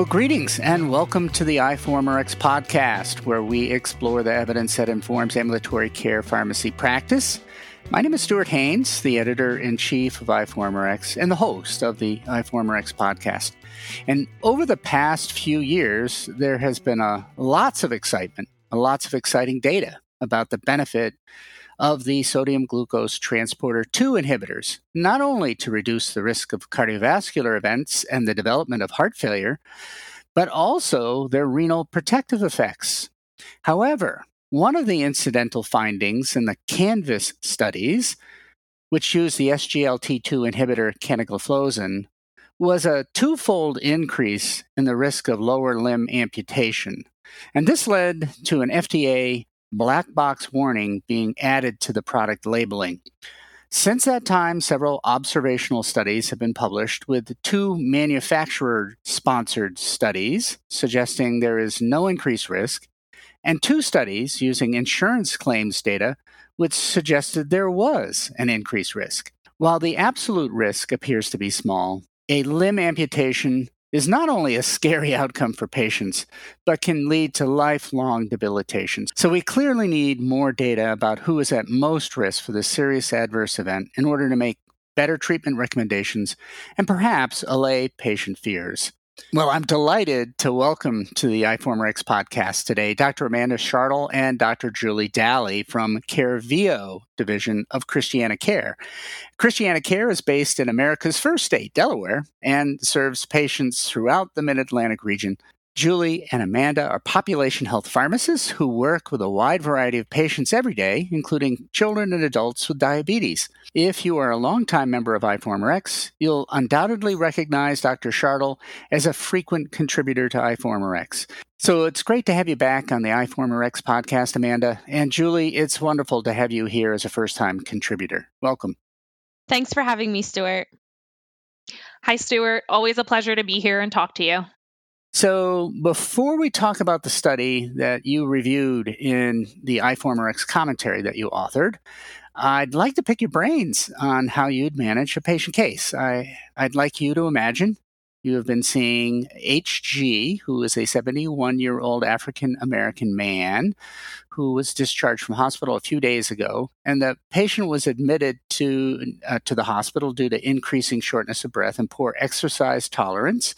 Well, greetings and welcome to the iForumRx podcast, where we explore the evidence that informs ambulatory care pharmacy practice. My name is Stuart Haines, the editor in chief of iForumRx and the host of the iForumRx podcast. And over the past few years, there has been a, lots of excitement, lots of exciting data about the benefit of the sodium glucose transporter 2 inhibitors, not only to reduce the risk of cardiovascular events and the development of heart failure, but also their renal protective effects. However, one of the incidental findings in the CANVAS studies, which used the SGLT2 inhibitor canagliflozin, was a twofold increase in the risk of lower limb amputation. And this led to an FDA black box warning being added to the product labeling. Since that time, several observational studies have been published with two manufacturer sponsored studies suggesting there is no increased risk, and two studies using insurance claims data which suggested there was an increased risk. While the absolute risk appears to be small, a limb amputation is not only a scary outcome for patients, but can lead to lifelong debilitation. So we clearly need more data about who is at most risk for this serious adverse event in order to make better treatment recommendations and perhaps allay patient fears. Well, I'm delighted to welcome to the iForumRx podcast today Dr. Amanda Schartel and Dr. Julie Dally from CareVio division of Christiana Care. Christiana Care is based in America's first state, Delaware, and serves patients throughout the Mid Atlantic region Julie and Amanda are population health pharmacists who work with a wide variety of patients every day, including children and adults with diabetes. If you are a longtime member of iForumRx, you'll undoubtedly recognize Dr. Schartel as a frequent contributor to iForumRx. So it's great to have you back on the iForumRx podcast, Amanda. And Julie, it's wonderful to have you here as a first time contributor. Welcome. Thanks for having me, Stuart. Hi, Stuart. Always a pleasure to be here and talk to you. So, before we talk about the study that you reviewed in the iForumRx commentary that you authored, I'd like to pick your brains on how you'd manage a patient case. I, I'd like you to imagine you have been seeing HG, who is a 71 year old African American man who was discharged from hospital a few days ago. And the patient was admitted to, uh, to the hospital due to increasing shortness of breath and poor exercise tolerance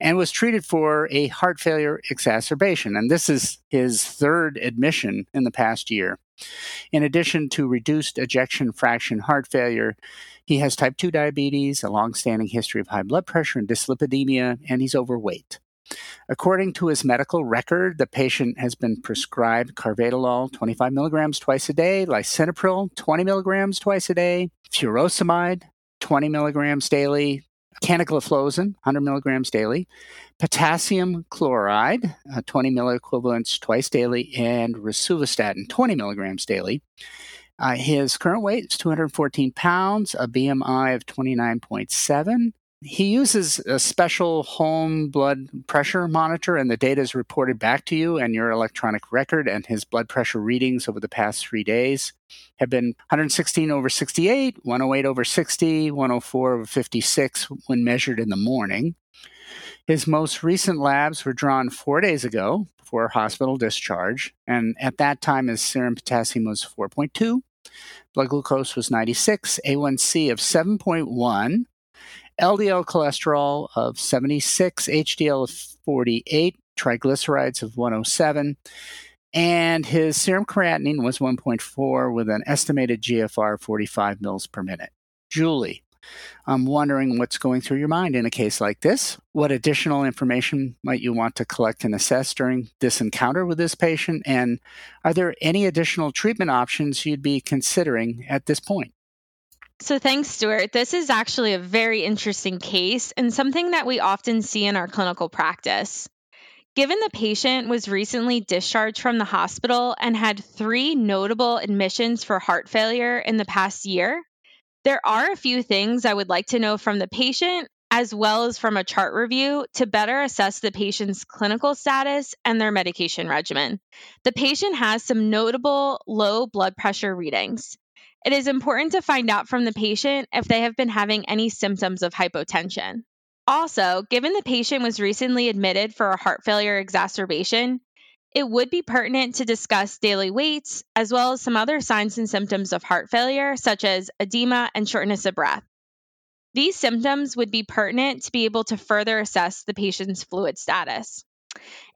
and was treated for a heart failure exacerbation. And this is his third admission in the past year. In addition to reduced ejection fraction heart failure, he has type 2 diabetes, a long-standing history of high blood pressure and dyslipidemia, and he's overweight. According to his medical record, the patient has been prescribed carvedilol 25 milligrams twice a day, lisinopril 20 milligrams twice a day, furosemide 20 milligrams daily, canagliflozin, 100 milligrams daily, potassium chloride, uh, 20 milliequivalents twice daily, and rosuvastatin, 20 milligrams daily. Uh, his current weight is 214 pounds, a BMI of 29.7. He uses a special home blood pressure monitor, and the data is reported back to you and your electronic record. And his blood pressure readings over the past three days have been 116 over 68, 108 over 60, 104 over 56 when measured in the morning. His most recent labs were drawn four days ago before hospital discharge, and at that time, his serum potassium was 4.2, blood glucose was 96, A1C of 7.1, LDL cholesterol of 76, HDL of 48, triglycerides of 107, and his serum creatinine was 1.4 with an estimated GFR of 45 mils per minute. Julie, I'm wondering what's going through your mind in a case like this. What additional information might you want to collect and assess during this encounter with this patient? And are there any additional treatment options you'd be considering at this point? So, thanks, Stuart. This is actually a very interesting case and something that we often see in our clinical practice. Given the patient was recently discharged from the hospital and had three notable admissions for heart failure in the past year, there are a few things I would like to know from the patient as well as from a chart review to better assess the patient's clinical status and their medication regimen. The patient has some notable low blood pressure readings. It is important to find out from the patient if they have been having any symptoms of hypotension. Also, given the patient was recently admitted for a heart failure exacerbation, it would be pertinent to discuss daily weights as well as some other signs and symptoms of heart failure, such as edema and shortness of breath. These symptoms would be pertinent to be able to further assess the patient's fluid status.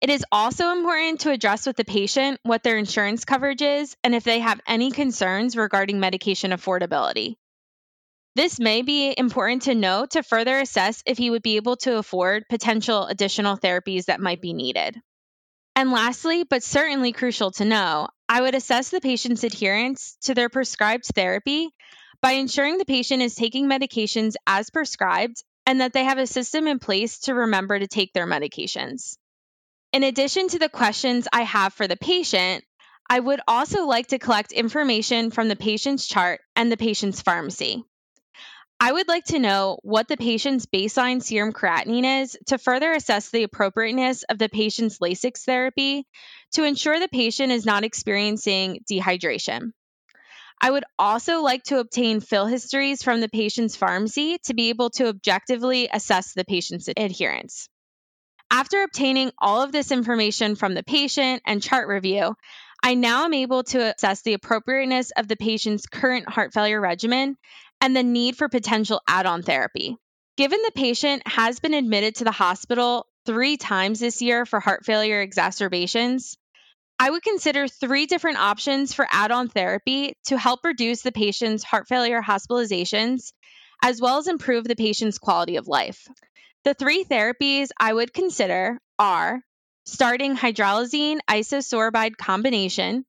It is also important to address with the patient what their insurance coverage is and if they have any concerns regarding medication affordability. This may be important to know to further assess if he would be able to afford potential additional therapies that might be needed. And lastly, but certainly crucial to know, I would assess the patient's adherence to their prescribed therapy by ensuring the patient is taking medications as prescribed and that they have a system in place to remember to take their medications. In addition to the questions I have for the patient, I would also like to collect information from the patient's chart and the patient's pharmacy. I would like to know what the patient's baseline serum creatinine is to further assess the appropriateness of the patient's Lasix therapy to ensure the patient is not experiencing dehydration. I would also like to obtain fill histories from the patient's pharmacy to be able to objectively assess the patient's adherence. After obtaining all of this information from the patient and chart review, I now am able to assess the appropriateness of the patient's current heart failure regimen and the need for potential add on therapy. Given the patient has been admitted to the hospital three times this year for heart failure exacerbations, I would consider three different options for add on therapy to help reduce the patient's heart failure hospitalizations, as well as improve the patient's quality of life. The three therapies I would consider are starting hydralazine isosorbide combination,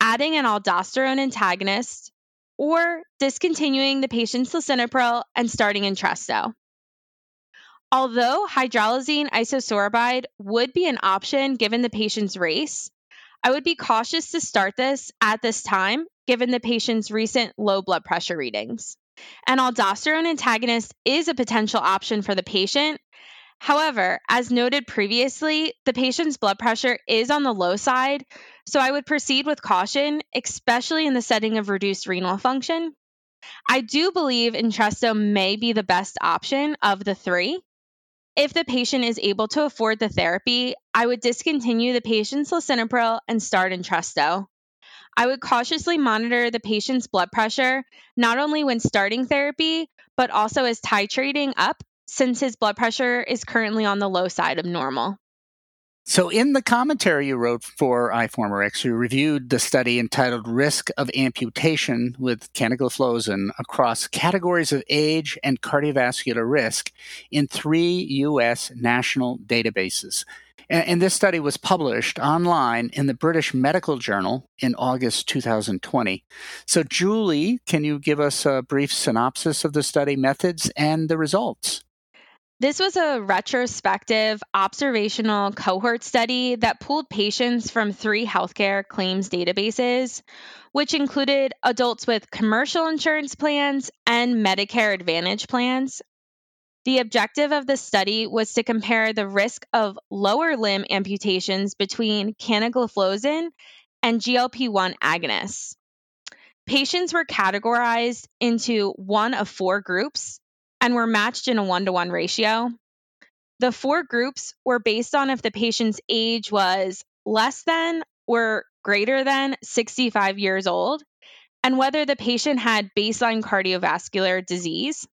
adding an aldosterone antagonist, or discontinuing the patient's lisinopril and starting Entresto. Although hydralazine isosorbide would be an option given the patient's race, I would be cautious to start this at this time given the patient's recent low blood pressure readings. An aldosterone antagonist is a potential option for the patient. However, as noted previously, the patient's blood pressure is on the low side, so I would proceed with caution, especially in the setting of reduced renal function. I do believe Entresto may be the best option of the three. If the patient is able to afford the therapy, I would discontinue the patient's lisinopril and start Entresto. I would cautiously monitor the patient's blood pressure, not only when starting therapy, but also as titrating up, since his blood pressure is currently on the low side of normal. So, in the commentary you wrote for iForumRx, you reviewed the study entitled Risk of Amputation with Canagliflozin across categories of age and cardiovascular risk in three U.S. national databases. And, this study was published online in the British Medical Journal in August 2020. So, Julie, can you give us a brief synopsis of the study methods and the results? This was a retrospective observational cohort study that pooled patients from three healthcare claims databases, which included adults with commercial insurance plans and Medicare Advantage plans. The objective of the study was to compare the risk of lower limb amputations between canagliflozin and GLP 1 agonists. Patients were categorized into one of four groups and were matched in a one to one ratio. The four groups were based on if the patient's age was less than or greater than 65 years old and whether the patient had baseline cardiovascular disease.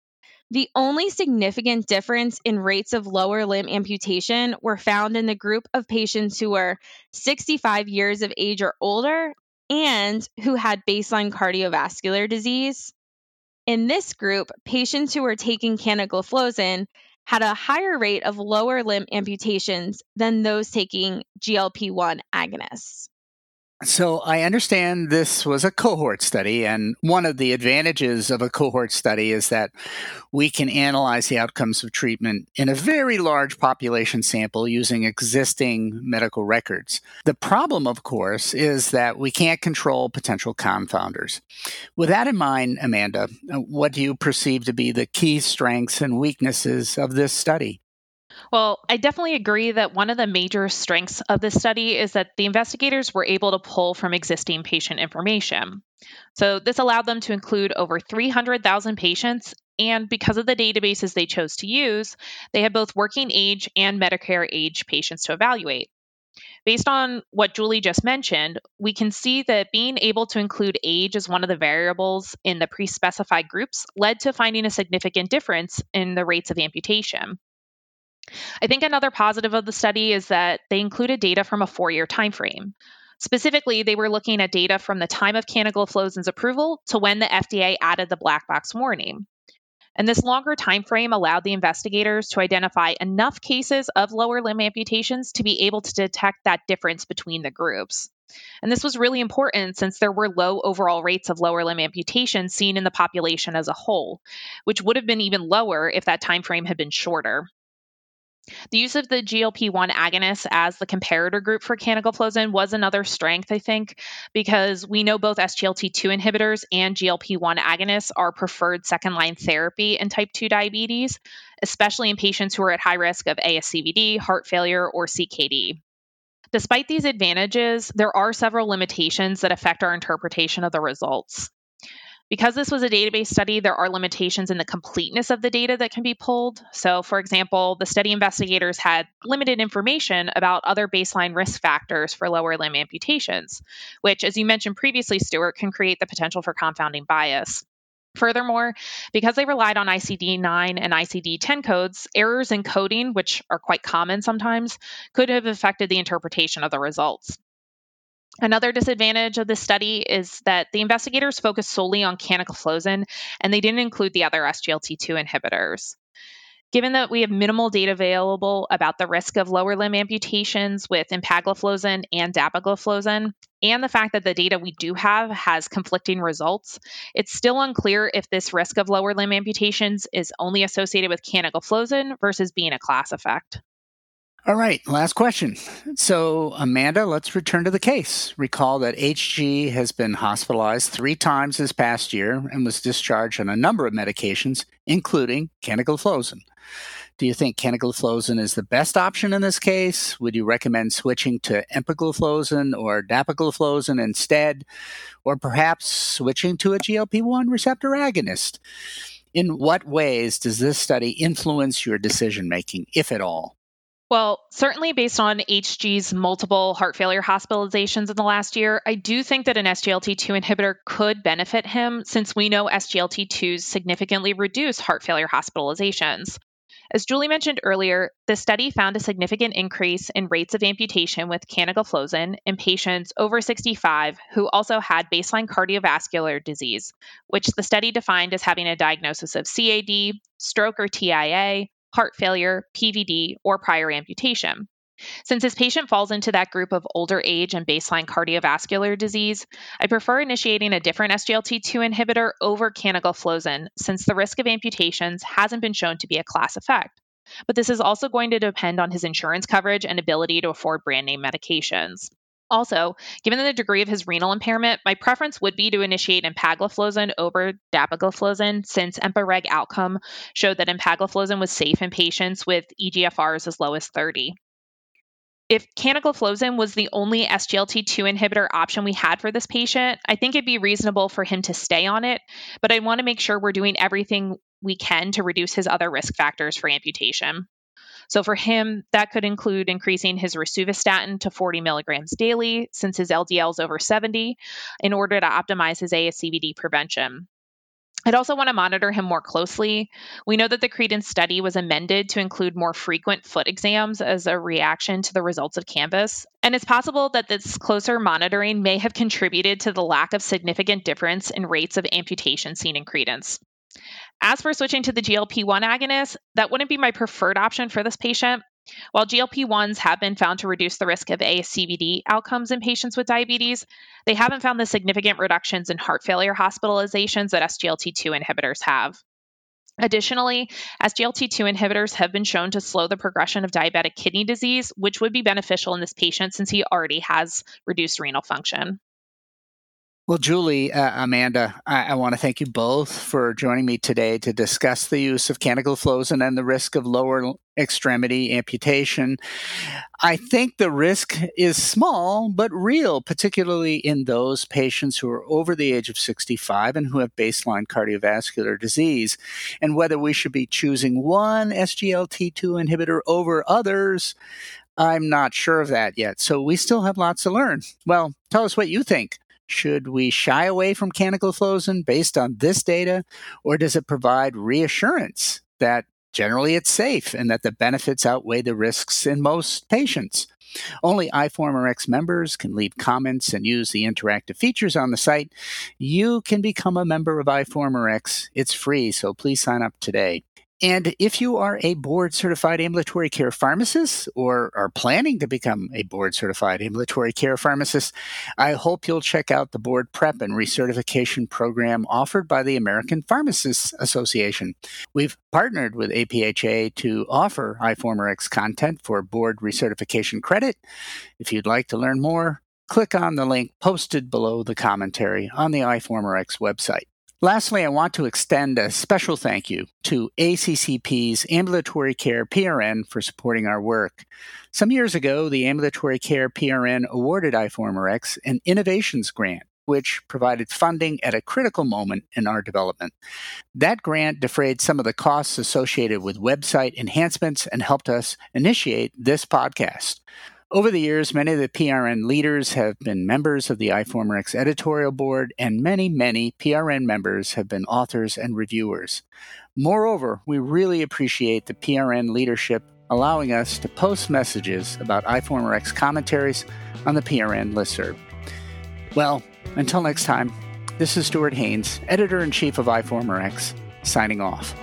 The only significant difference in rates of lower limb amputation were found in the group of patients who were 65 years of age or older and who had baseline cardiovascular disease. In this group, patients who were taking canagliflozin had a higher rate of lower limb amputations than those taking GLP 1 agonists. So I understand this was a cohort study, and one of the advantages of a cohort study is that we can analyze the outcomes of treatment in a very large population sample using existing medical records. The problem, of course, is that we can't control potential confounders. With that in mind, Amanda, what do you perceive to be the key strengths and weaknesses of this study? Well, I definitely agree that one of the major strengths of this study is that the investigators were able to pull from existing patient information. So, this allowed them to include over 300,000 patients And because of the databases they chose to use, they had both working age and Medicare age patients to evaluate. Based on what Julie just mentioned, we can see that being able to include age as one of the variables in the pre specified groups led to finding a significant difference in the rates of amputation. I think another positive of the study is that they included data from a four year time frame. Specifically, they were looking at data from the time of canagliflozin's approval to when the FDA added the black box warning. And this longer time frame allowed the investigators to identify enough cases of lower limb amputations to be able to detect that difference between the groups. And this was really important since there were low overall rates of lower limb amputation seen in the population as a whole, which would have been even lower if that time frame had been shorter. The use of the GLP-1 agonist as the comparator group for canagliflozin was another strength, I think, because we know both SGLT2 inhibitors and GLP-1 agonists are preferred second-line therapy in type 2 diabetes, especially in patients who are at high risk of ASCVD, heart failure, or CKD. Despite these advantages, there are several limitations that affect our interpretation of the results. Because this was a database study, there are limitations in the completeness of the data that can be pulled. So, for example, the study investigators had limited information about other baseline risk factors for lower limb amputations, which, as you mentioned previously, Stuart, can create the potential for confounding bias. Furthermore, because they relied on ICD 9 and ICD 10 codes, errors in coding, which are quite common sometimes, could have affected the interpretation of the results. Another disadvantage of this study is that the investigators focused solely on canagliflozin and they didn't include the other SGLT2 inhibitors. Given that we have minimal data available about the risk of lower limb amputations with empagliflozin and dapagliflozin, and the fact that the data we do have has conflicting results, it's still unclear if this risk of lower limb amputations is only associated with canagliflozin versus being a class effect. All right, last question. So, Amanda, let's return to the case. Recall that HG has been hospitalized three times this past year and was discharged on a number of medications, including canagliflozin. Do you think canagliflozin is the best option in this case? Would you recommend switching to empagliflozin or dapagliflozin instead? Or perhaps switching to a GLP 1 receptor agonist? In what ways does this study influence your decision making, if at all? Well, certainly based on HG's multiple heart failure hospitalizations in the last year, I do think that an SGLT2 inhibitor could benefit him since we know SGLT2s significantly reduce heart failure hospitalizations. As Julie mentioned earlier, the study found a significant increase in rates of amputation with canagliflozin in patients over 65 who also had baseline cardiovascular disease, which the study defined as having a diagnosis of CAD, stroke or TIA, heart failure, PVD, or prior amputation. Since this patient falls into that group of older age and baseline cardiovascular disease, I prefer initiating a different SGLT2 inhibitor over canagliflozin since the risk of amputations hasn't been shown to be a class effect. But this is also going to depend on his insurance coverage and ability to afford brand name medications. Also, given the degree of his renal impairment, my preference would be to initiate empagliflozin over dapagliflozin since EMPA-REG outcome showed that empagliflozin was safe in patients with EGFRs as low as 30. If canagliflozin was the only SGLT2 inhibitor option we had for this patient, I think it'd be reasonable for him to stay on it, but I want to make sure we're doing everything we can to reduce his other risk factors for amputation. So for him, that could include increasing his rosuvastatin to 40 milligrams daily since his LDL is over 70 in order to optimize his ASCVD prevention. I'd also want to monitor him more closely. We know that the Credence study was amended to include more frequent foot exams as a reaction to the results of Canvas. And it's possible that this closer monitoring may have contributed to the lack of significant difference in rates of amputation seen in Credence. As for switching to the GLP 1 agonist, that wouldn't be my preferred option for this patient. While GLP 1s have been found to reduce the risk of ASCVD outcomes in patients with diabetes, they haven't found the significant reductions in heart failure hospitalizations that SGLT2 inhibitors have. Additionally, SGLT2 inhibitors have been shown to slow the progression of diabetic kidney disease, which would be beneficial in this patient since he already has reduced renal function. Well, Julie, uh, Amanda, I, I want to thank you both for joining me today to discuss the use of canagliflozin and the risk of lower extremity amputation. I think the risk is small but real, particularly in those patients who are over the age of 65 and who have baseline cardiovascular disease. And whether we should be choosing one SGLT2 inhibitor over others, I'm not sure of that yet. So we still have lots to learn. Well, tell us what you think. Should we shy away from canagliflozin based on this data, or does it provide reassurance that generally it's safe and that the benefits outweigh the risks in most patients? Only iForumRx members can leave comments and use the interactive features on the site. You can become a member of iForumRx. It's free, so please sign up today. And if you are a board certified ambulatory care pharmacist or are planning to become a board certified ambulatory care pharmacist, I hope you'll check out the board prep and recertification program offered by the American Pharmacists Association. We've partnered with APHA to offer iForumRx content for board recertification credit. If you'd like to learn more, click on the link posted below the commentary on the iForumRx website. Lastly, I want to extend a special thank you to ACCP's Ambulatory Care PRN for supporting our work. Some years ago, the Ambulatory Care PRN awarded iForumRx an Innovations Grant, which provided funding at a critical moment in our development. That grant defrayed some of the costs associated with website enhancements and helped us initiate this podcast. Over the years, many of the PRN leaders have been members of the iForumRx editorial board, and many, many PRN members have been authors and reviewers. Moreover, we really appreciate the PRN leadership allowing us to post messages about iForumRx commentaries on the PRN listserv. Well, until next time, this is Stuart Haines, editor in chief of iForumRx, signing off.